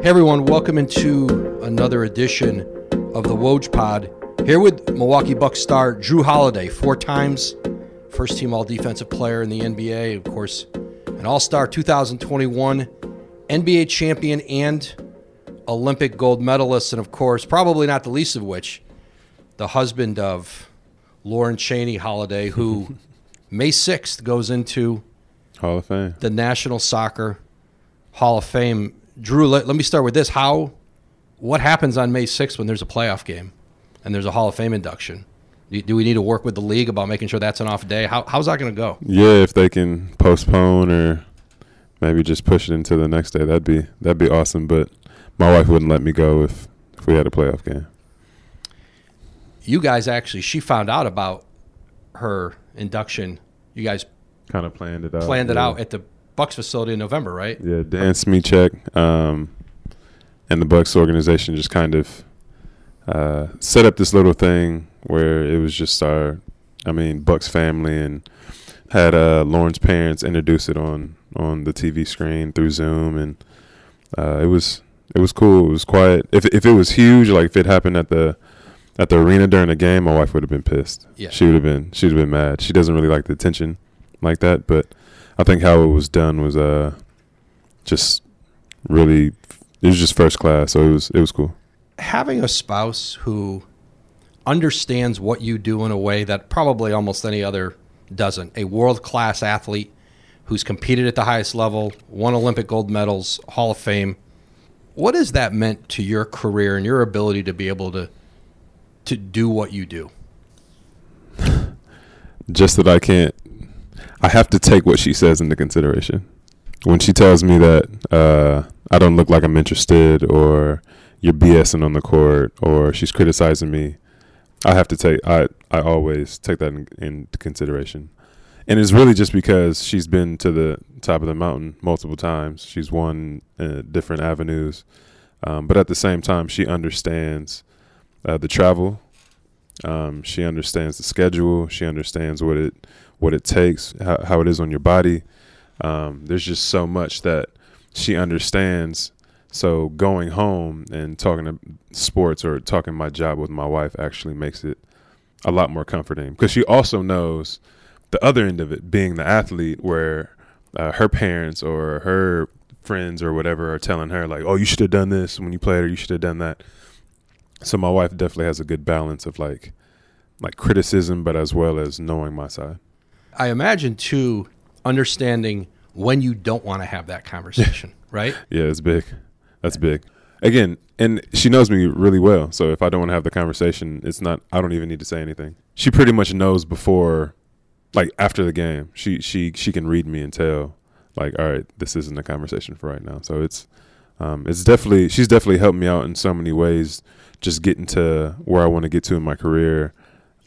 Hey everyone, welcome into another edition of the Woj Pod. Here with Milwaukee Bucks star Jrue Holiday, four times first team all defensive player in the NBA, of course, an all star 2021 NBA champion and Olympic gold medalist, and of course, probably not the least of which, the husband of Lauren Cheney Holiday, who May 6th goes into Hall of Fame. the National Soccer Hall of Fame. Jrue, let, let me start with this. How, what happens on May 6th when there's a playoff game and there's a Hall of Fame induction? Do, do we need to work with the league about making sure that's an off day? How, how's that going to go? Yeah, if they can postpone or maybe just push it into the next day, that'd be that'd be awesome. But my wife wouldn't let me go if if we had a playoff game. You guys actually, she found out about her induction. You guys Kind of planned it out. planned it yeah. out at the Bucks facility in November, right? Yeah, Dan Smichek um, and the Bucks organization just kind of uh, set up this little thing where it was just our, I mean, Bucks family and had uh, Lauren's parents introduce it on on the TV screen through Zoom, and uh, it was it was cool. It was quiet. If if it was huge, like if it happened at the at the arena during the game, my wife would have been pissed. Yeah. She would have been she would have been mad. She doesn't really like the attention like that, but I think how it was done was uh just really it was just first class, so it was it was cool. having a spouse who understands what you do in a way that probably almost any other doesn't, a world class athlete who's competed at the highest level, won Olympic gold medals, Hall of Fame. What has that meant to your career and your ability to be able to to do what you do? Just that I can't I have to take what she says into consideration. When she tells me that uh, I don't look like I'm interested or you're BSing on the court or she's criticizing me, I have to take I I always take that in, into consideration. And it's really just because she's been to the top of the mountain multiple times. She's won uh, different avenues, um, but at the same time, she understands uh, the travel. Um, she understands the schedule. She understands what it what it takes, how, how it is on your body. Um, there's just so much that she understands. So going home and talking to sports or talking my job with my wife actually makes it a lot more comforting because she also knows the other end of it, being the athlete, where uh, her parents or her friends or whatever are telling her like, "Oh, you should have done this when you played, or you should have done that." So my wife definitely has a good balance of like, like criticism, but as well as knowing my side. I imagine too understanding when you don't want to have that conversation, right? Yeah, it's big. That's big. Again, and she knows me really well. So if I don't want to have the conversation, it's not. I don't even need to say anything. She pretty much knows before, like after the game. She she she can read me and tell, like, all right, this isn't a conversation for right now. So it's um, it's definitely she's definitely helped me out in so many ways. Just getting to where I want to get to in my career,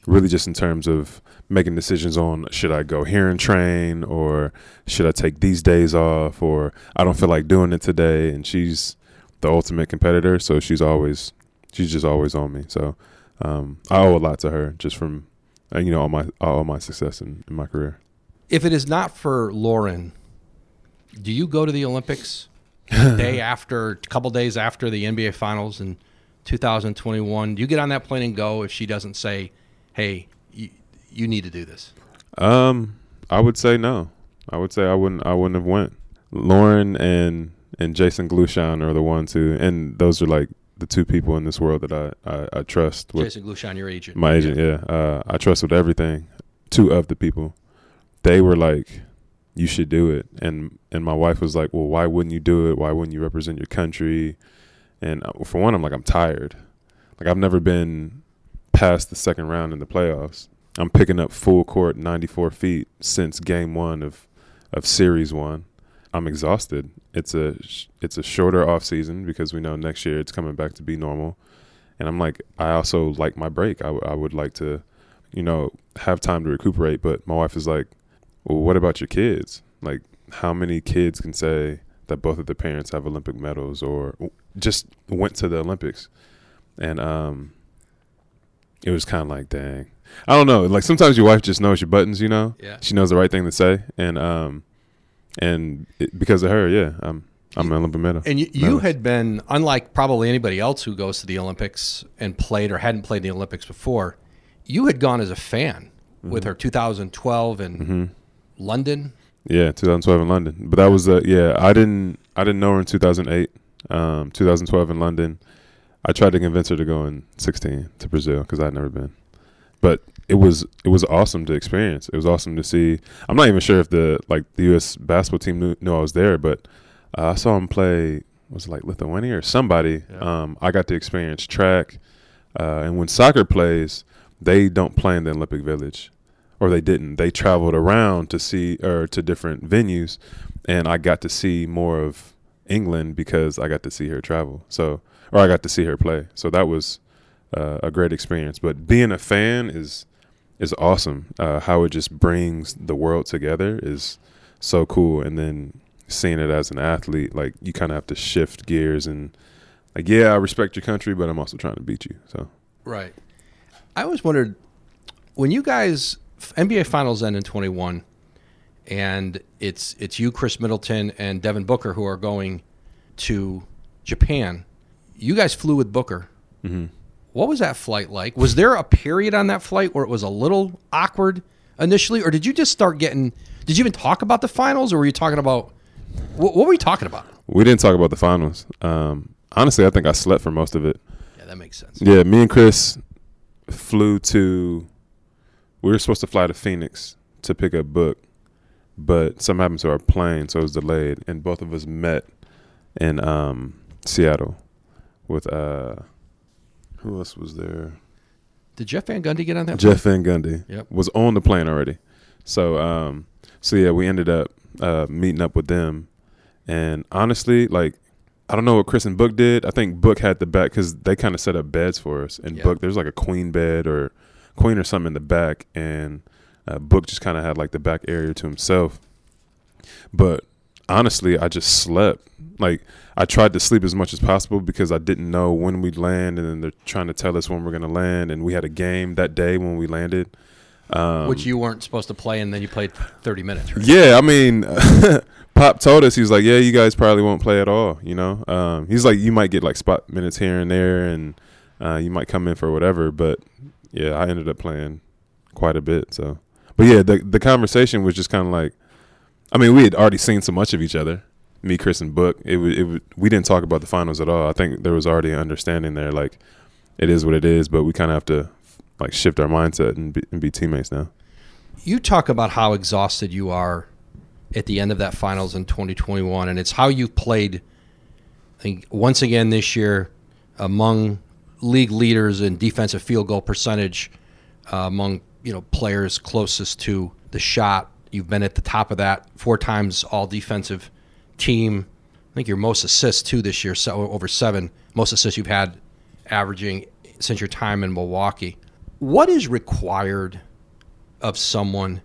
really just in terms of making decisions on should I go here and train or should I take these days off or I don't feel like doing it today. And she's the ultimate competitor, so she's always she's just always on me. So um, I owe a lot to her just from uh, you know all my all my success in, in my career. If it is not for Lauren, do you go to the Olympics day after, a couple days after the NBA Finals in 2021? Do you get on that plane and go if she doesn't say, "Hey, you, you need to do this"? Um, I would say no. I would say I wouldn't. I wouldn't have went. Lauren and and Jason Glushon are the ones who, and those are like the two people in this world that I I, I trust with Jason Glushon, your agent. my agent. Yeah, uh, I trust with everything. Two of the people, they were like, "You should do it," and and my wife was like, "Well, why wouldn't you do it? Why wouldn't you represent your country?" And uh, for one, I'm like, I'm tired. Like I've never been past the second round in the playoffs. I'm picking up full court 94 feet since game one of of series one. I'm exhausted. It's a it's a shorter off season because we know next year it's coming back to be normal. And I'm like, I also like my break. I, w- I would like to, you know, have time to recuperate. But my wife is like, well, what about your kids? Like, how many kids can say that both of their parents have Olympic medals or just went to the Olympics? And um, it was kind of like, dang. I don't know. Like sometimes your wife just knows your buttons, you know. Yeah. She knows the right thing to say, and um, and it, because of her, yeah, I'm I'm an Olympic medal. And you, you had been, unlike probably anybody else who goes to the Olympics and played or hadn't played the Olympics before, you had gone as a fan with her 2012 in London. Yeah, 2012 in London. But that was uh, yeah. I didn't I didn't know her in 2008. Um, 2012 in London. I tried to convince her to go in 16 to Brazil because I'd never been. But it was it was awesome to experience. It was awesome to see. I'm not even sure if the like the U.S. basketball team knew, knew I was there, but uh, I saw him play. Was it like Lithuania or somebody? Yeah. Um, I got to experience track, uh, and when soccer plays, they don't play in the Olympic Village, or they didn't. They traveled around to see or to different venues, and I got to see more of England because I got to see her travel. So, or I got to see her play. So that was uh, a great experience. But being a fan is is awesome. Uh, how it just brings the world together is so cool. And then seeing it as an athlete, like you kind of have to shift gears and like, yeah, I respect your country, but I'm also trying to beat you. So Right. I always wondered when you guys NBA Finals end in 21, and it's it's you, Khris Middleton, and Devin Booker who are going to Japan. You guys flew with Booker. Mm-hmm. What was that flight like? Was there a period on that flight where it was a little awkward initially, or did you just start getting? Did you even talk about the finals, or were you talking about what, what were you talking about? we didn't talk about the finals. Um, honestly, I think I slept for most of it. Yeah, that makes sense. Yeah, me and Khris flew to. We were supposed to fly to Phoenix to pick up Book, but something happened to our plane, so it was delayed, and both of us met in um, Seattle with uh, who else was there? Did Jeff Van Gundy get on that? Jeff Van Gundy Yep. was on the plane already. So um so yeah, we ended up uh meeting up with them. And honestly, like I don't know what Khris and Book did. I think Book had the back cuz they kind of set up beds for us. And Yeah. Book there's like a queen bed or queen or something in the back and uh, Book just kind of had like the back area to himself. But honestly, I just slept. Like I tried to sleep as much as possible because I didn't know when we'd land, and then they're trying to tell us when we're gonna land. And we had a game that day when we landed. Um, Which you weren't supposed to play, and then you played 30 minutes. Right? yeah, I mean, Pop told us he was like, "Yeah, you guys probably won't play at all." You know, um, he's like, "You might get like spot minutes here and there, and uh, you might come in for whatever." But yeah, I ended up playing quite a bit. So, but yeah, the the conversation was just kind of like, I mean, we had already seen so much of each other, me, Khris, and Book. It it we didn't talk about the finals at all. I think there was already an understanding there, like it is what it is, but we kind of have to like shift our mindset and be, and be teammates now. You talk about how exhausted you are at the end of that finals in 2021, and it's how you've played. I think once again this year, among league leaders in defensive field goal percentage, uh, among you know players closest to the shot. You've been at the top of that four times all defensive team. I think your most assists too this year, so over seven most assists you've had, averaging since your time in Milwaukee. What is required of someone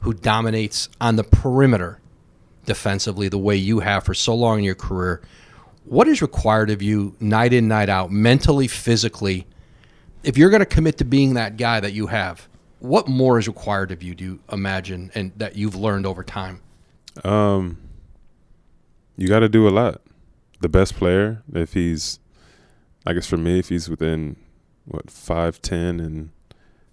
who dominates on the perimeter defensively the way you have for so long in your career? What is required of you night in, night out, mentally, physically? If you're going to commit to being that guy that you have, what more is required of you, do you imagine, and that you've learned over time? Um, you got to do a lot. The best player, if he's, I guess for me, if he's within what five ten and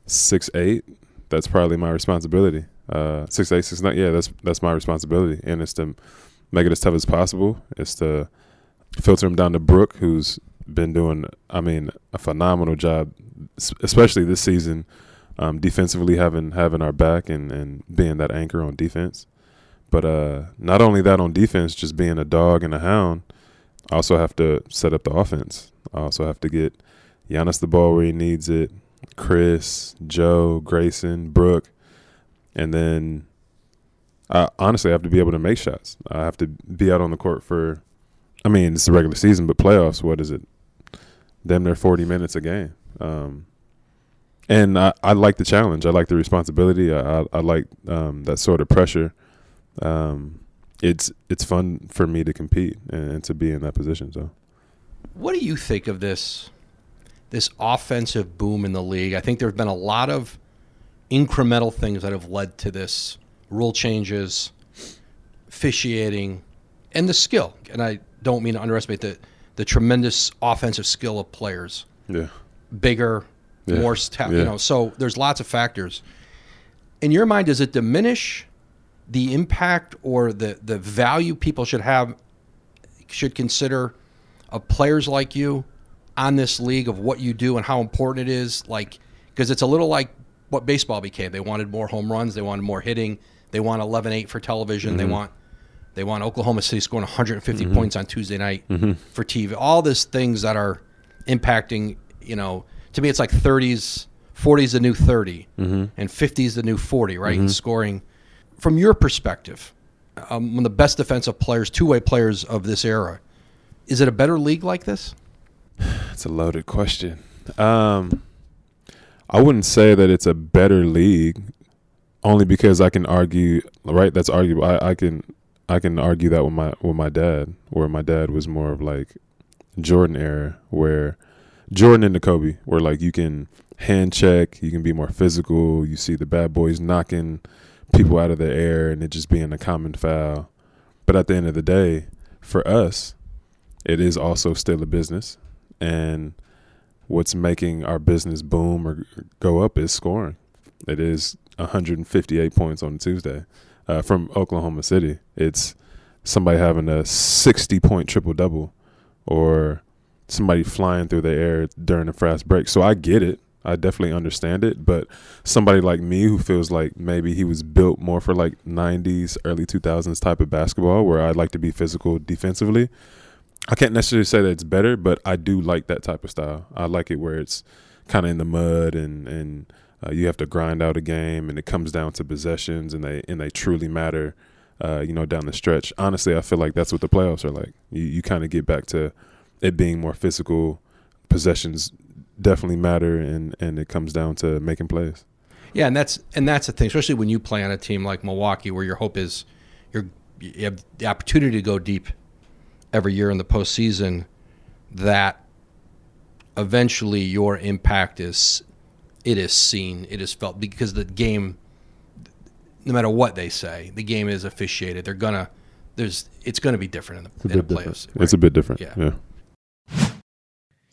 six eight, that's probably my responsibility. Uh, six eight, six nine, yeah, that's that's my responsibility, and it's to make it as tough as possible. It's to filter him down to Brook, who's been doing, I mean, a phenomenal job, especially this season, um, defensively having having our back and and being that anchor on defense. But uh, not only that on defense, just being a dog and a hound, I also have to set up the offense. I also have to get Giannis the ball where he needs it, Khris, Joe, Grayson, Brook, and then I honestly have to be able to make shots. I have to be out on the court for, I mean, it's the regular season, but playoffs, what is it? Them they're 40 minutes a game. Um, and I, I like the challenge. I like the responsibility. I, I, I like um, that sort of pressure. Um, it's it's fun for me to compete and, to be in that position. So What do you think of this this offensive boom in the league? I think there have been a lot of incremental things that have led to this rule changes, officiating, and the skill. And I don't mean to underestimate the the tremendous offensive skill of players. Yeah. Bigger, Yeah. more sta- Yeah. you know. So there's lots of factors. In your mind, does it diminish the impact or the the value people should have should consider of players like you on this league of what you do and how important it is? Like, because it's a little like what baseball became. They wanted more home runs. They wanted more hitting. They want 11-8 for television. They mm-hmm. want they want Oklahoma City scoring 150 mm-hmm. points on Tuesday night mm-hmm. for TV. All these things that are impacting. You know, to me, it's like 30s, 40s the new 30, and 50s the new 40, right? In scoring. From your perspective, um, one of the best defensive players, two-way players of this era, is it a better league like this? It's a loaded question. Um, I wouldn't say that it's a better league, only because I can argue. Right, that's arguable. I, I can, I can argue that with my with my dad, where my dad was more of like Jordan era, where Jordan and the Kobe, where like you can hand check, you can be more physical. You see the bad boys knocking people out of the air, and it just being a common foul. But at the end of the day, for us, it is also still a business and what's making our business boom or go up is scoring. It is 158 points on Tuesday uh, from Oklahoma City. It's somebody having a 60 point triple double or somebody flying through the air during a fast break. So I get it. I definitely understand it. But somebody like me who feels like maybe he was built more for like 90s, early 2000s type of basketball where I like to be physical defensively. I can't necessarily say that it's better, but I do like that type of style. I like it where it's kind of in the mud and and uh, you have to grind out a game, and it comes down to possessions, and they and they truly matter. Uh, you know, down the stretch. Honestly, I feel like that's what the playoffs are like. You you kind of get back to it being more physical. Possessions definitely matter, and and it comes down to making plays. Yeah, and that's and that's the thing, especially when you play on a team like Milwaukee, where your hope is you're you have the opportunity to go deep every year in the postseason. That eventually your impact is it is seen, it is felt because the game, no matter what they say, the game is officiated. They're gonna there's it's gonna be different in the, in the playoffs. It's a bit different. Yeah. yeah.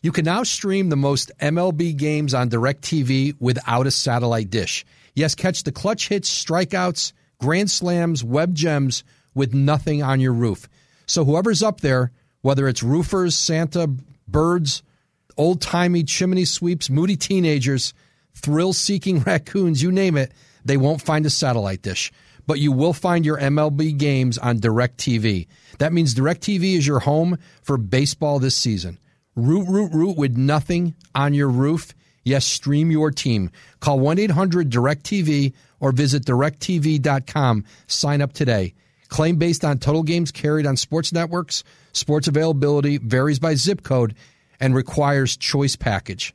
You can now stream the most MLB games on DirecTV without a satellite dish. Yes, catch the clutch hits, strikeouts, grand slams, web gems with nothing on your roof. So whoever's up there, whether it's roofers, Santa, birds, old timey chimney sweeps, moody teenagers, thrill seeking raccoons, you name it, they won't find a satellite dish. But you will find your MLB games on DirecTV. That means DirecTV is your home for baseball this season. Root, root, root with nothing on your roof. Yes, stream your team. Call 1 800 DirecTV or visit directv.com. Sign up today. Claim based on total games carried on sports networks. Sports availability varies by zip code and requires choice package.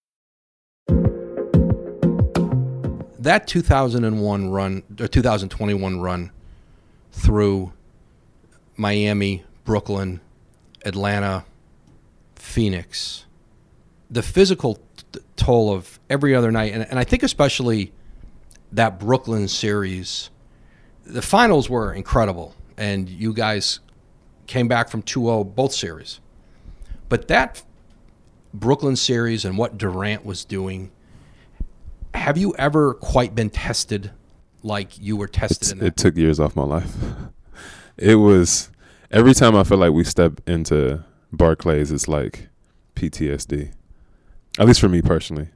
That 2001 run or 2021 run through Miami, Brooklyn, Atlanta, Phoenix, the physical t- toll of every other night, and, and I think especially that Brooklyn series, the finals were incredible, and you guys came back from 2-0 both series, but that Brooklyn series and what Durant was doing have you ever quite been tested like you were tested? It took years off my life. it was every time I feel like we step into Barclays, it's like PTSD. At least for me personally.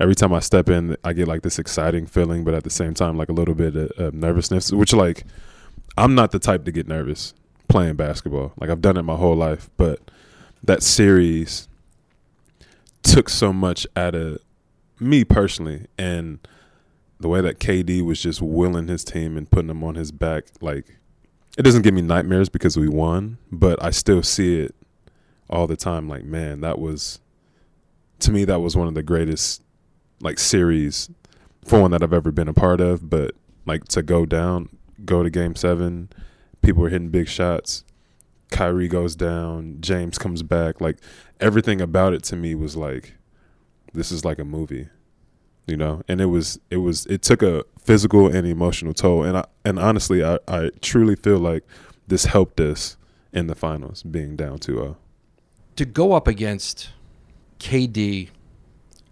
Every time I step in, I get like this exciting feeling, but at the same time, like a little bit of, of nervousness. Which, like, I'm not the type to get nervous playing basketball. Like I've done it my whole life, but that series took so much out of me personally and the way that KD was just willing his team and putting them on his back like it doesn't give me nightmares because we won, but I still see it all the time. Like, man, that was to me that was one of the greatest like series for one that I've ever been a part of. But like to go down, go to Game Seven, people were hitting big shots. Kyrie goes down, James comes back. Like everything about it to me was like, this is like a movie, you know. And it was, it was, it took a physical and emotional toll. And I, and honestly, I, I truly feel like this helped us in the finals, being down 2-0. To go up against KD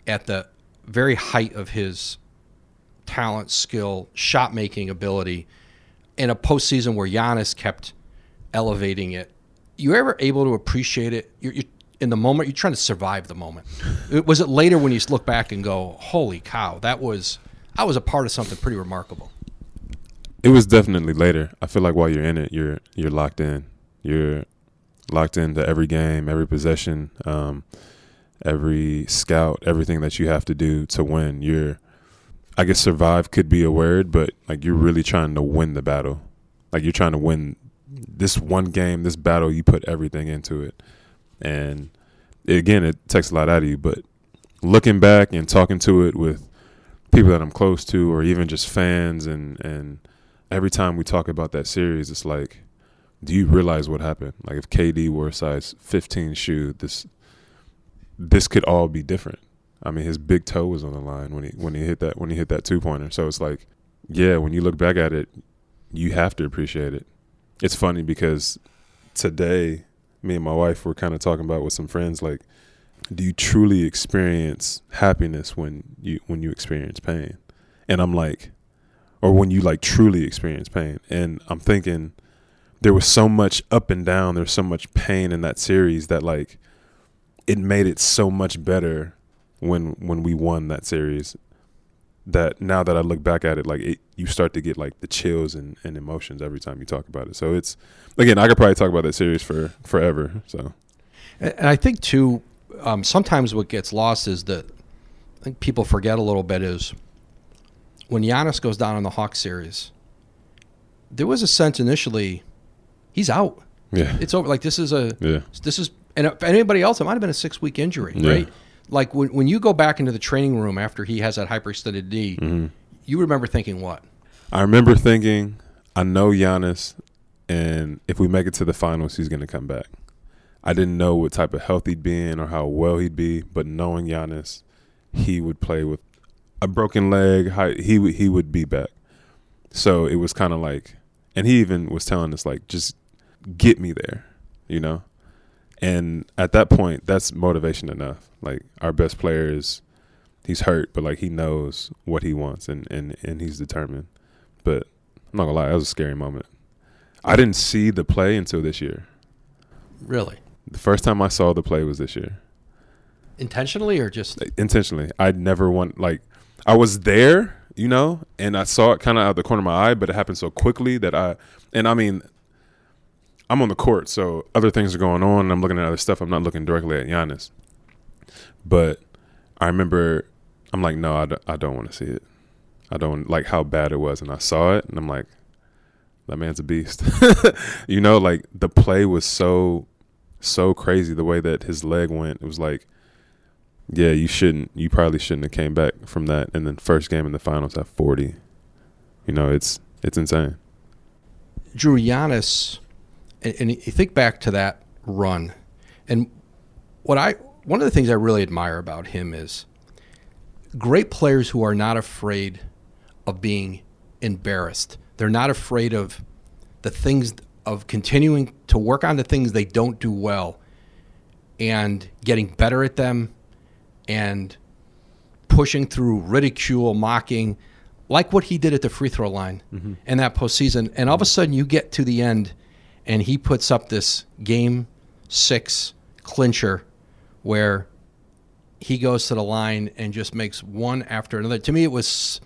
at the very height of his talent, skill, shot making ability in a postseason where Giannis kept elevating it. You ever able to appreciate it? You're, you're in the moment. You're trying to survive the moment. was it later when you look back and go, "Holy cow, that was I was a part of something pretty remarkable." It was definitely later. I feel like while you're in it, you're you're locked in. You're locked into every game, every possession, um, every scout, everything that you have to do to win. You're, I guess, survive could be a word, but like you're really trying to win the battle. Like you're trying to win this one game, this battle, you put everything into it. And again, it takes a lot out of you. But looking back and talking to it with people that I'm close to, or even just fans, and and every time we talk about that series, it's like, do you realize what happened? Like if KD wore a size 15 shoe, this this could all be different. I mean, his big toe was on the line when he when he hit that when he hit that two pointer. So it's like, yeah, when you look back at it, you have to appreciate it it's funny because today me and my wife were kind of talking about with some friends like do you truly experience happiness when you when you experience pain? And i'm like or when you like truly experience pain. And i'm thinking there was so much up and down there's so much pain in that series that like it made it so much better when when we won that series that now that I look back at it, like it, you start to get like the chills and, and emotions every time you talk about it. So it's again, I could probably talk about that series for forever. So, and I think too, um, sometimes what gets lost is that I think people forget a little bit is when Giannis goes down in the Hawks series, there was a sense initially he's out. Yeah, it's over. Like this is a yeah. This is and if anybody else, it might have been a six week injury, yeah. right? Like when, when you go back into the training room after he has that hyperextended knee, mm-hmm. you remember thinking what? I remember thinking, I know Giannis, and if we make it to the finals, he's going to come back. I didn't know what type of health he'd be in or how well he'd be, but knowing Giannis, he would play with a broken leg. He would he would be back. So it was kind of like, and he even was telling us like, just get me there, you know. And at that point, that's motivation enough. Like our best player is he's hurt, but like he knows what he wants and, and, and he's determined. But I'm not gonna lie, that was a scary moment. I didn't see the play until this year. Really? The first time I saw the play was this year. Intentionally or just uh, intentionally? I'd never want like I was there, you know, and I saw it kind of out the corner of my eye, but it happened so quickly that I and I mean I'm on the court, so other things are going on. I'm looking at other stuff. I'm not looking directly at Giannis. But I remember, I'm like, no, I d- I don't want to see it. I don't like how bad it was. And I saw it, and I'm like, that man's a beast. you know, like the play was so, so crazy. The way that his leg went, it was like, yeah, you shouldn't, you probably shouldn't have came back from that. And then first game in the finals at 40. You know, it's it's insane. Jrue Giannis and, and you think back to that run, and what I one of the things I really admire about him is great players who are not afraid of being embarrassed. They're not afraid of the things of continuing to work on the things they don't do well and getting better at them and pushing through ridicule, mocking, like what he did at the free throw line mm-hmm. in that postseason. And all of a sudden, you get to the end and he puts up this game six clincher where he goes to the line and just makes one after another. To me, it was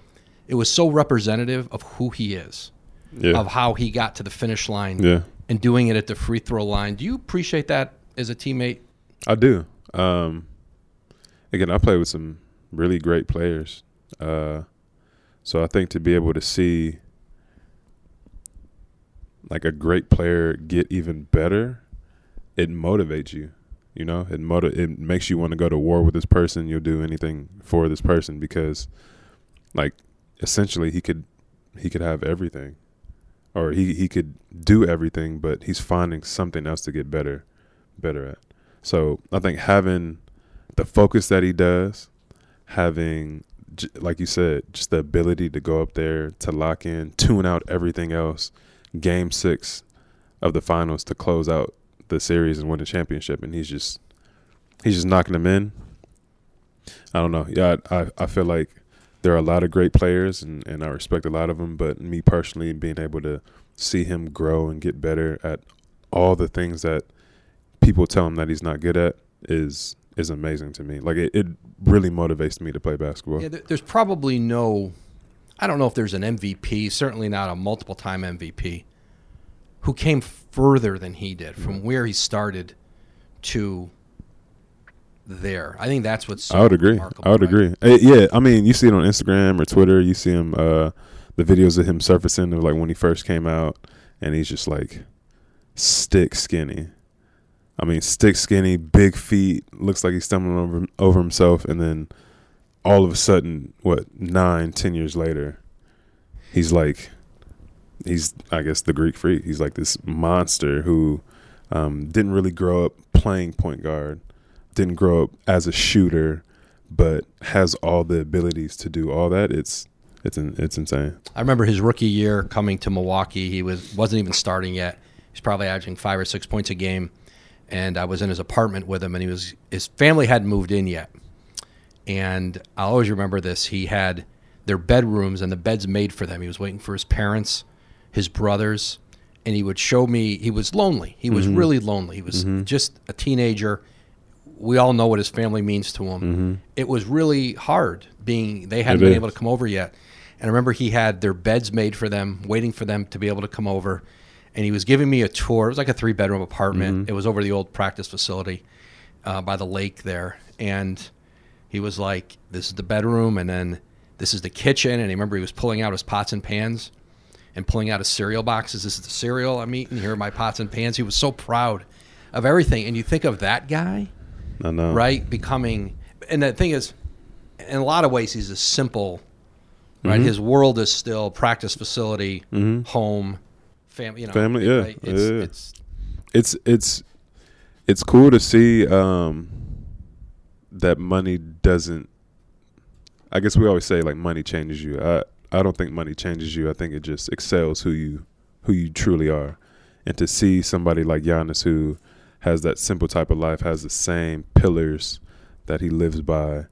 it was so representative of who he is, yeah. of how he got to the finish line, yeah. and doing it at the free throw line. Do you appreciate that as a teammate? I do. Um, again, I play with some really great players, uh, so I think to be able to see like a great player get even better, it motivates you. You know, it motiv- it makes you want to go to war with this person. You'll do anything for this person because, like, essentially, he could he could have everything, or he he could do everything, but he's finding something else to get better, better at. So I think having the focus that he does, having like you said, just the ability to go up there to lock in, tune out everything else. Game six of the finals to close out the series and win the championship, and he's just he's just knocking them in. I don't know. Yeah, I I feel like there are a lot of great players, and and I respect a lot of them. But me personally, being able to see him grow and get better at all the things that people tell him that he's not good at is is amazing to me. Like it, it really motivates me to play basketball. Yeah, there's probably no, I don't know if there's an MVP, certainly not a multiple time MVP, who came further than he did from where he started to there. I think that's what's. So I would agree. I would right? agree. Hey, yeah, I mean, you see it on Instagram or Twitter. You see him, uh, the videos of him surfacing of like when he first came out, and he's just like stick skinny I mean, stick skinny, big feet, looks like he's stumbling over over himself, and then all of a sudden, what nine, ten years later, he's like, he's I guess the Greek freak. He's like this monster who um, didn't really grow up playing point guard, didn't grow up as a shooter, but has all the abilities to do all that. It's it's it's insane. I remember his rookie year coming to Milwaukee. He was wasn't even starting yet. He's probably averaging five or six points a game and I was in his apartment with him, and he was his family hadn't moved in yet, and I always remember this. He had their bedrooms and the beds made for them. He was waiting for his parents, his brothers, and he would show me. He was lonely. He was mm-hmm. really lonely. He was mm-hmm. just a teenager. We all know what his family means to him. Mm-hmm. It was really hard being they hadn't it been is. able to come over yet. And I remember he had their beds made for them, waiting for them to be able to come over and he was giving me a tour. It was like a three bedroom apartment. Mm-hmm. It was over the old practice facility uh, by the lake there, and he was like, "This is the bedroom, and then this is the kitchen." And I remember he was pulling out his pots and pans and pulling out his cereal boxes. This is the cereal I'm eating. Here are my pots and pans. He was so proud of everything. And you think of that guy, I know, right? Becoming, and the thing is, in a lot of ways, he's a simple, right? Mm-hmm. His world is still practice facility, mm-hmm. home family. You know, family. Yeah, right? it's, yeah. It's, it's it's it's cool to see um, that money doesn't. I guess we always say like money changes you. I I don't think money changes you. I think it just excels who you who you truly are, and to see somebody like Giannis who has that simple type of life, has the same pillars that he lives by,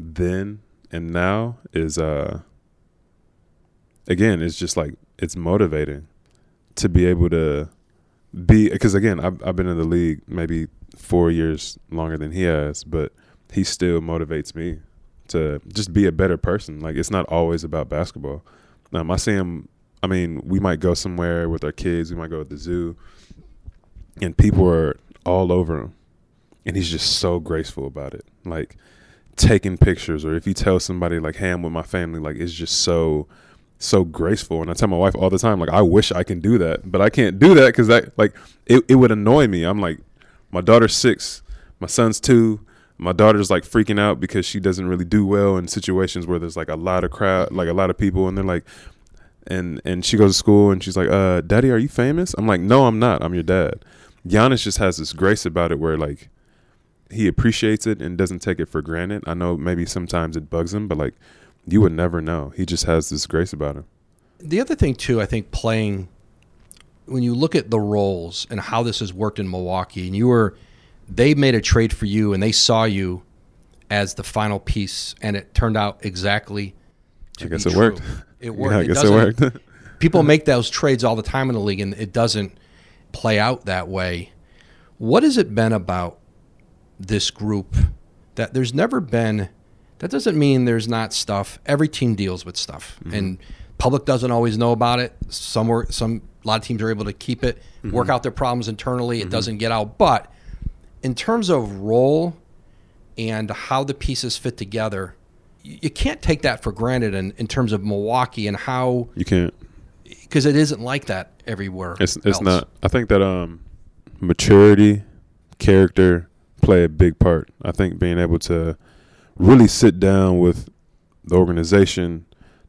then and now is uh again it's just like it's motivating to be able to be because again I've, I've been in the league maybe four years longer than he has but he still motivates me to just be a better person like it's not always about basketball um, i see him i mean we might go somewhere with our kids we might go to the zoo and people are all over him and he's just so graceful about it like taking pictures or if you tell somebody like hey i'm with my family like it's just so so graceful. And I tell my wife all the time, like, I wish I can do that, but I can't do that because that, like, it, it would annoy me. I'm like, my daughter's six, my son's two. My daughter's like freaking out because she doesn't really do well in situations where there's like a lot of crowd, like a lot of people, and they're like, and and she goes to school and she's like, "Uh, Daddy, are you famous?" I'm like, "No, I'm not. I'm your dad." Giannis just has this grace about it where like he appreciates it and doesn't take it for granted. I know maybe sometimes it bugs him, but like you would never know. He just has this grace about him. The other thing too, I think playing when you look at the roles and how this has worked in Milwaukee, and you were they made a trade for you and they saw you as the final piece, and it turned out exactly. I guess it true. worked. It worked. Yeah, I guess it, it worked. people make those trades all the time in the league, and it doesn't play out that way. What has it been about this group that there's never been that doesn't mean there's not stuff. Every team deals with stuff, mm-hmm. and public doesn't always know about it. Some some a lot of teams are able to keep it, mm-hmm. work out their problems internally. It mm-hmm. doesn't get out. But in terms of role and how the pieces fit together, you can't take that for granted in, in terms of Milwaukee and how you can't because it isn't like that everywhere. It's it's else. not. I think that um, maturity, character play a big part. I think being able to really sit down with the organization,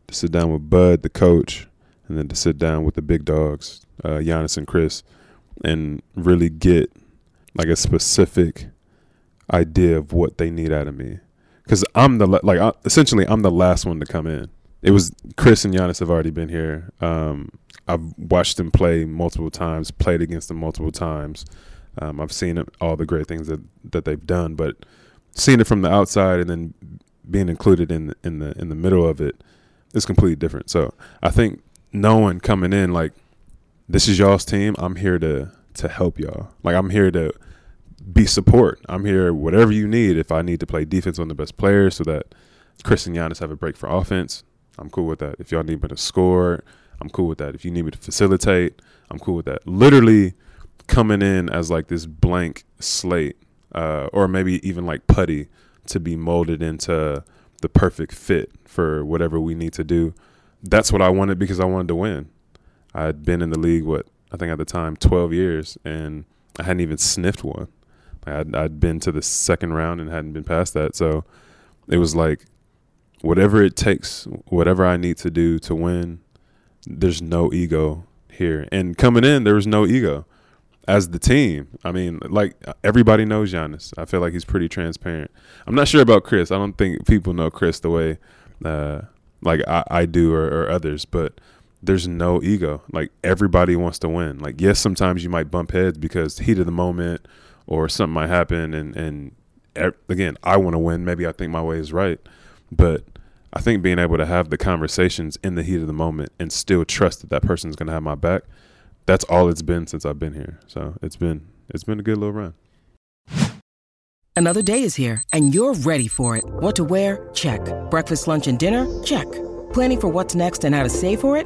to sit down with Bud, the coach, and then to sit down with the big dogs, uh, Giannis and Khris, and really get like a specific idea of what they need out of me. Because I'm the like I, essentially I'm the last one to come in. It was Khris and Giannis have already been here. Um, I've watched them play multiple times, played against them multiple times. Um, I've seen all the great things that that they've done, but seeing it from the outside and then being included in in the in the middle of it is completely different. So I think knowing coming in like this is y'all's team, I'm here to to help y'all. Like I'm here to be support. I'm here whatever you need. If I need to play defense on the best players so that Khris and Giannis have a break for offense, I'm cool with that. If y'all need me to score, I'm cool with that. If you need me to facilitate, I'm cool with that. Literally coming in as like this blank slate, uh, or maybe even like putty to be molded into the perfect fit for whatever we need to do. That's what I wanted because I wanted to win. I had been in the league, what I think at the time, 12 years, and I hadn't even sniffed one. I'd, I'd been to the second round and hadn't been past that. So it was like, whatever it takes, whatever I need to do to win, there's no ego here. And coming in, there was no ego as the team. I mean, like everybody knows Giannis. I feel like he's pretty transparent. I'm not sure about Khris. I don't think people know Khris the way uh, like I, I do or, or others, but there's no ego. Like everybody wants to win. Like yes, sometimes you might bump heads because heat of the moment or something might happen, and and again, I want to win. Maybe I think my way is right, but I think being able to have the conversations in the heat of the moment and still trust that that person's going to have my back. That's all it's been since I've been here. So it's been it's been a good little run. Another day is here and you're ready for it. What to wear? Check. Breakfast, lunch, and dinner? Check. Planning for what's next and how to save for it?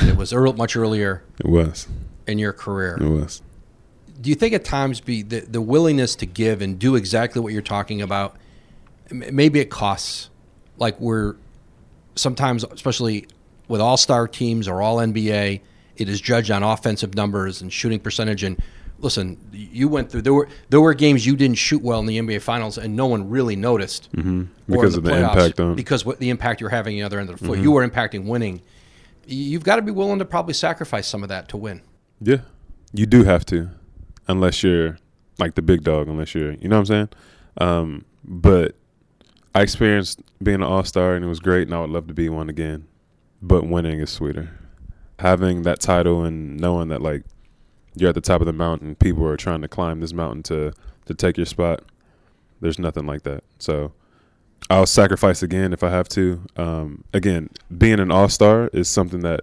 And it was early, much earlier It was. in your career. It was. Do you think at times be the, the willingness to give and do exactly what you're talking about, maybe it costs, like we're sometimes, especially with all star teams or all NBA, it is judged on offensive numbers and shooting percentage. And listen, you went through there were there were games you didn't shoot well in the NBA Finals, and no one really noticed Mm-hmm. Because in of the playoffs impact on. because what the impact you're having on the other end of the floor. Mm-hmm. You were impacting winning. You've got to be willing to probably sacrifice some of that to win. Yeah, you do have to, unless you're like the big dog. Unless you're, you know what I'm saying. Um, but I experienced being an all star, and it was great, and I would love to be one again. But winning is sweeter. Having that title and knowing that like you're at the top of the mountain, people are trying to climb this mountain to to take your spot. There's nothing like that. So I'll sacrifice again if I have to. Um, again, being an all star is something that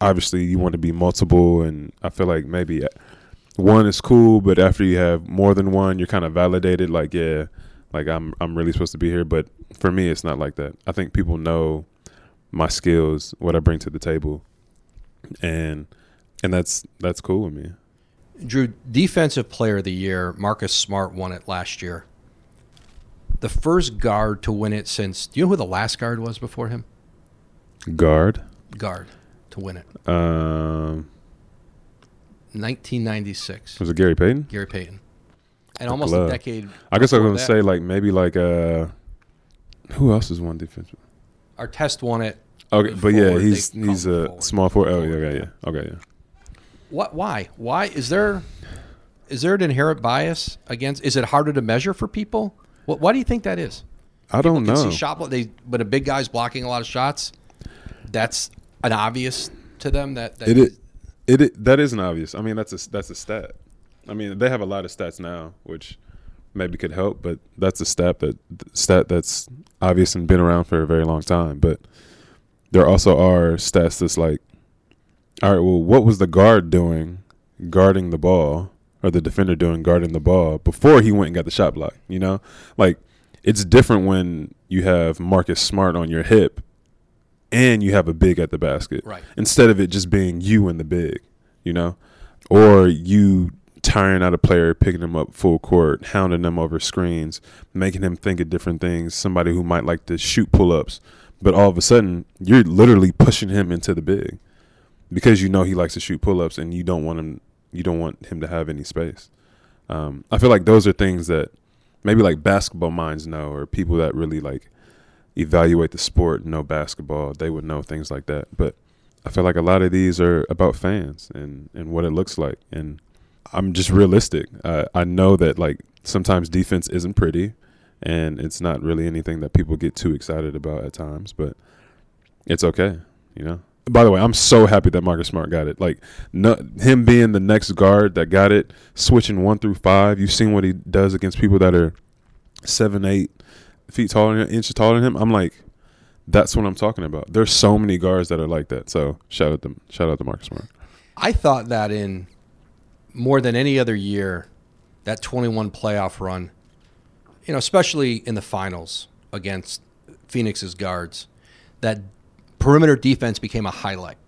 obviously you want to be multiple, and I feel like maybe one is cool, but after you have more than one, you're kind of validated. Like, yeah, like I'm I'm really supposed to be here. But for me, it's not like that. I think people know my skills, what I bring to the table, and and that's that's cool with me. Jrue, Defensive Player of the Year, Marcus Smart won it last year. The first guard to win it since. Do you know who the last guard was before him? Guard. Guard to win it. Um, 1996. was it Gary Payton? Gary Payton. And The almost glove. a decade. I guess I was gonna that, say like maybe like uh, who else is one defensive? Artest won it. Okay, but yeah, he's he's a forward. small forward. Oh yeah, yeah, yeah. Okay, yeah. What? Why? Why is there? Is there an inherent bias against? Is it harder to measure for people? What? Why do you think that is? I don't Can know. see shot. They when a big guy's blocking a lot of shots, that's an obvious to them that, that It is, it, it that isn't obvious. I mean, that's a that's a stat. I mean, they have a lot of stats now, which maybe could help, but that's a stat that stat that's obvious and been around for a very long time. But there also are stats that's like All right. Well, what was the guard doing guarding the ball, or the defender doing guarding the ball before he went and got the shot block? You know, like it's different when you have Marcus Smart on your hip and you have a big at the basket. Right. Instead of it just being you and the big, you know? Or you tiring out a player, picking him up full court, hounding them over screens, making him think of different things, somebody who might like to shoot pull ups, but all of a sudden you're literally pushing him into the big because you know he likes to shoot pull ups and you don't want him you don't want him to have any space. Um, I feel like those are things that maybe like basketball minds know or people that really like evaluate the sport know basketball. They would know things like that. But i feel like a lot of these are about fans and and what it looks like. And i'm just realistic. Uh, i know that like sometimes defense isn't pretty and it's not really anything that people get too excited about at times but it's okay you know by the way, I'm so happy that Marcus Smart got it. Like, no, him being the next guard that got it, switching one through five. You've seen what he does against people that are seven, eight feet taller, than, inches taller than him. I'm like, that's what I'm talking about. There's so many guards that are like that. So shout out to shout out to Marcus Smart. I thought that in more than any other year, that 21 playoff run, you know, especially in the finals against Phoenix's guards, that perimeter defense became a highlight.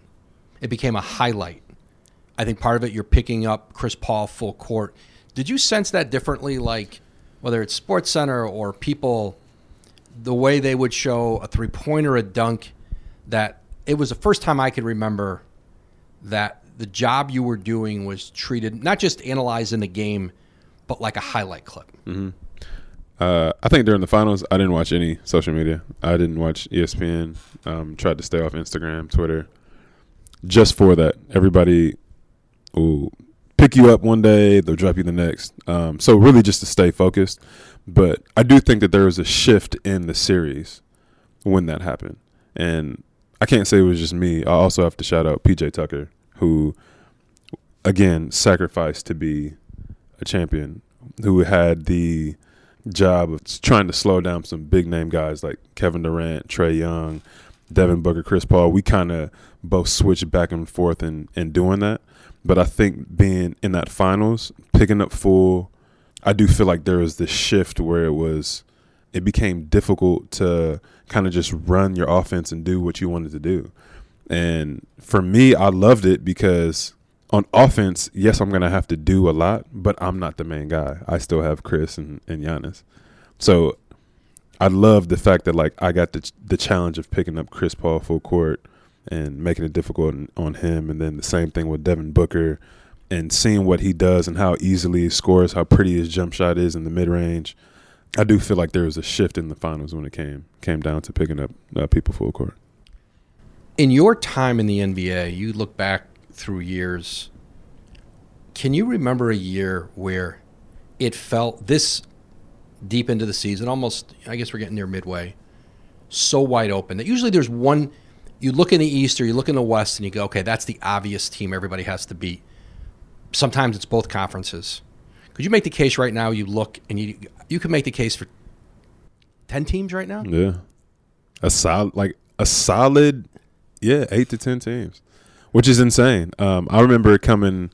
It became a highlight. I think part of it, you're picking up Chris Paul full court. Did you sense that differently, like whether it's Sports Center or people, the way they would show a three pointer, a dunk, that it was the first time I could remember that the job you were doing was treated not just analyzing the game, but like a highlight clip. Mm-hmm. Uh, I think during the finals, I didn't watch any social media. I didn't watch ESPN. Um, tried to stay off Instagram, Twitter, just for that. Everybody will pick you up one day, they'll drop you the next. Um, so really, just to stay focused. But I do think that there was a shift in the series when that happened, and I can't say it was just me. I also have to shout out PJ Tucker, who again sacrificed to be a champion, who had the job of trying to slow down some big name guys like Kevin Durant, Trae Young, Devin Booker, Chris Paul. We kind of both switched back and forth in, in doing that. But I think being in that finals, picking up full, I do feel like there was this shift where it was, it became difficult to kind of just run your offense and do what you wanted to do. And for me, I loved it because on offense, yes, I'm gonna have to do a lot, but I'm not the main guy. I still have Chris and, and Giannis. So I love the fact that like I got the the challenge of picking up Chris Paul full court and making it difficult on him, and then the same thing with Devin Booker and seeing what he does and how easily he scores, how pretty his jump shot is in the mid range. I do feel like there was a shift in the finals when it came came down to picking up uh, people full court. In your time in the NBA, you look back through years. Can you remember a year where it felt this deep into the season, almost, I guess we're getting near midway, so wide open that usually there's one, you look in the East or you look in the West and you go, okay, that's the obvious team everybody has to beat. Sometimes it's both conferences. Could you make the case right now? You look and you you can make the case for ten teams right now. Yeah, a solid like a solid, yeah, eight to ten teams which is insane. Um, I remember coming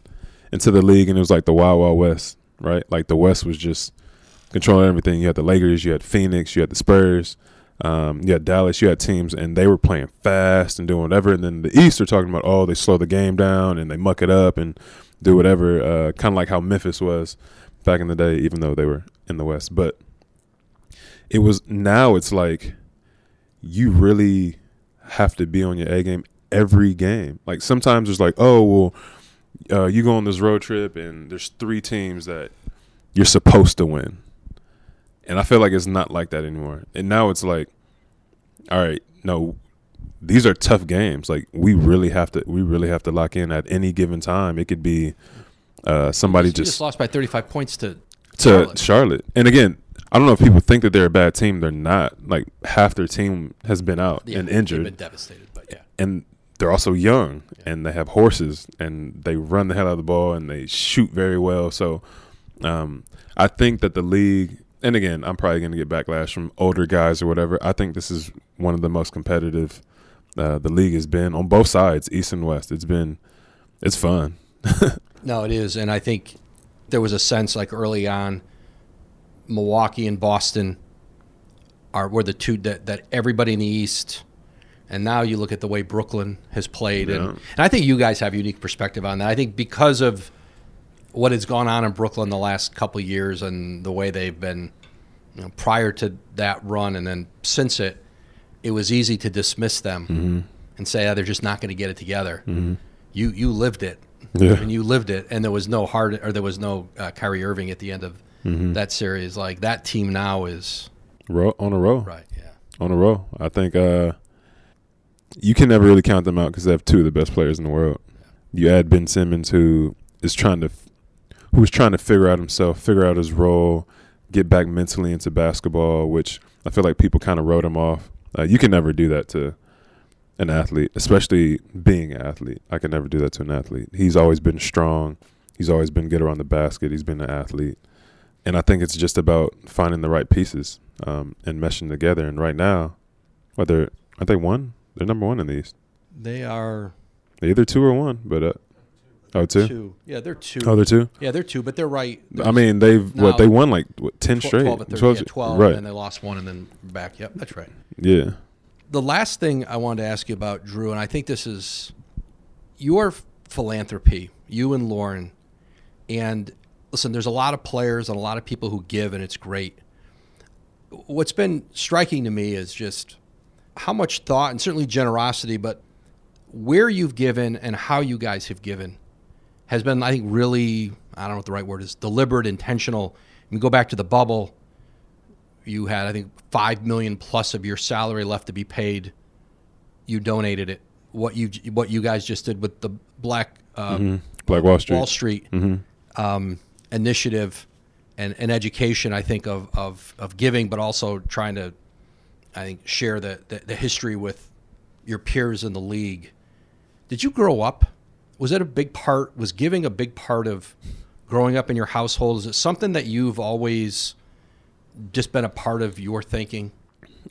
into the league and it was like the Wild Wild West, right? Like the West was just controlling everything. You had the Lakers, you had Phoenix, you had the Spurs, um, you had Dallas, you had teams, and they were playing fast and doing whatever. And then the East are talking about, oh, they slow the game down and they muck it up and do whatever, uh, kind of like how Memphis was back in the day, even though they were in the West. But it was now it's like you really have to be on your A game every game. Like sometimes it's like, oh well, uh, you go on this road trip and there's three teams that you're supposed to win, and I feel like it's not like that anymore. And now it's like, all right, no, these are tough games. Like we really have to, we really have to lock in at any given time. It could be uh, somebody just, just, lost by 35 points to to Charlotte. Charlotte. And again, I don't know if people think that they're a bad team. They're not. Like half their team has been out yeah, and injured. They've been devastated, but yeah. And they're also young and they have horses and they run the hell out of the ball and they shoot very well. So um, I think that the league, and again, I'm probably going to get backlash from older guys or whatever. I think this is one of the most competitive uh, the league has been on both sides, East and West. It's been it's fun. No, it is, and I think there was a sense like early on, Milwaukee and Boston are were the two that, that everybody in the East, and now you look at the way Brooklyn has played, and, Yeah. and I think you guys have a unique perspective on that. I think because of what has gone on in Brooklyn the last couple of years and the way they've been, you know, prior to that run and then since it, it was easy to dismiss them and say oh, they're just not going to get it together. You you lived it, Yeah. and you lived it, and there was no Harden there was no uh, Kyrie Irving at the end of that series. Like that team now is Row, on a roll, right. Yeah, on a roll. I think uh, you can never really count them out because they have two of the best players in the world. You add Ben Simmons, who is trying to, who's trying to figure out himself, figure out his role, get back mentally into basketball, which I feel like people kind of wrote him off. Uh, you can never do that to an athlete, especially being an athlete. I can never do that to an athlete. He's always been strong. He's always been good around the basket. He's been an athlete. And I think it's just about finding the right pieces um, and meshing together. And right now, whether aren't they one? They're number one in the East. they are They're either two or one, but uh, oh two. two. Yeah, they're two. Oh, they're two. yeah, they're two, but they're right. I mean, they've No. what they won like what, ten straight, 12, 13, 12 yeah, 12 right? and they lost one and then back. Yep, that's right. yeah, The last thing I wanted to ask you about, Jrue, and I think this is your philanthropy, you and Lauren. And listen, there's a lot of players and a lot of people who give, and it's great. What's been striking to me is just how much thought and certainly generosity, but where you've given and how you guys have given has been, I think, really, I don't know what the right word is, deliberate, intentional. You go back to the bubble, you had, I think, five million plus of your salary left to be paid. You donated it. What you what you guys just did with the Black uh, Black Wall Street. Wall Street um, initiative and, and education, I think, of, of, of giving, but also trying to, I think, share the, the, the history with your peers in the league. Did you grow up? Was that a big part? Was giving a big part of growing up in your household? Is it something that you've always just been a part of your thinking?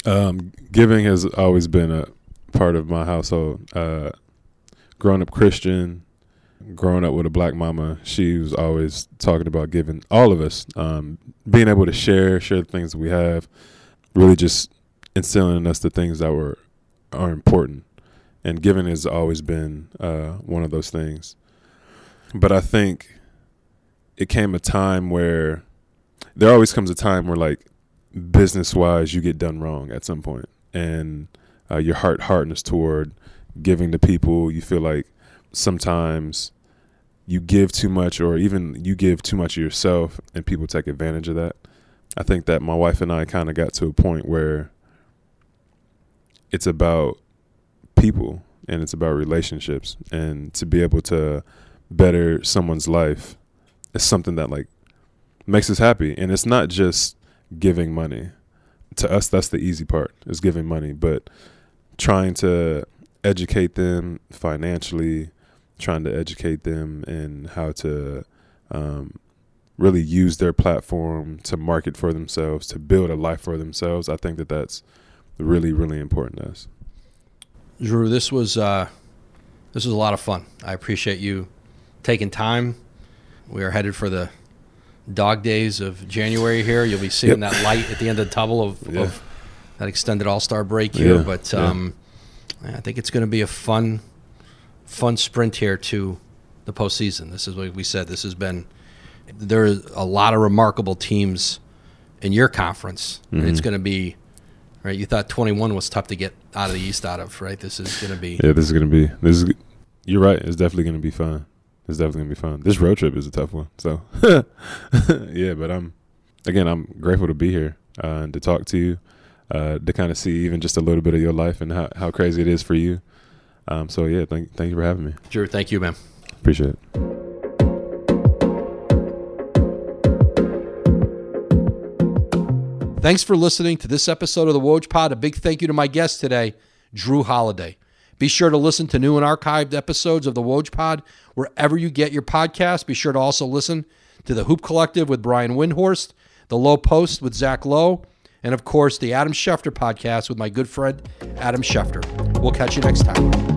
Um, giving has always been a part of my household. Uh, growing up Christian, growing up with a black mama, she was always talking about giving all of us, um, being able to share, share the things we have, really just instilling in us the things that were are important. And giving has always been uh, one of those things. But I think it came a time where there always comes a time where like business wise you get done wrong at some point and uh, your heart hardens toward giving to people you feel like sometimes you give too much or even you give too much of yourself and people take advantage of that i think that my wife and i kind of got to a point where it's about people and it's about relationships. And to be able to better someone's life is something that like makes us happy. And it's not just giving money. To us that's the easy part is giving money. But trying to educate them financially trying to educate them in how to um, really use their platform to market for themselves to build a life for themselves i think that that's really really important to us Jrue, this was uh, this was a lot of fun. I appreciate you taking time. We are headed for the dog days of January here. You'll be seeing that light at the end of the tunnel of, Yeah. of that extended All Star break here. Yeah, But yeah. um, I think it's going to be a fun, fun sprint here to the postseason. This is what we said. This has been there are a lot of remarkable teams in your conference. Mm-hmm. it's going to be right. You thought 21 was tough to get out of the East out of, right? This is going to be yeah this is gonna be this is you're right it's definitely gonna be fun it's definitely gonna be fun this road trip is a tough one so yeah but i'm again i'm grateful to be here uh, and to talk to you uh, to kind of see even just a little bit of your life and how, how crazy it is for you um, so yeah thank, thank you for having me Drew. Thank you, man. appreciate it Thanks for listening to this episode of the Woj Pod. A big thank you to my guest today, Jrue Holiday. Be sure to listen to new and archived episodes of the Woj Pod wherever you get your podcast. Be sure to also listen to the Hoop Collective with Brian Windhorst, the Low Post with Zach Lowe, and of course the Adam Schefter podcast with my good friend Adam Schefter. We'll catch you next time.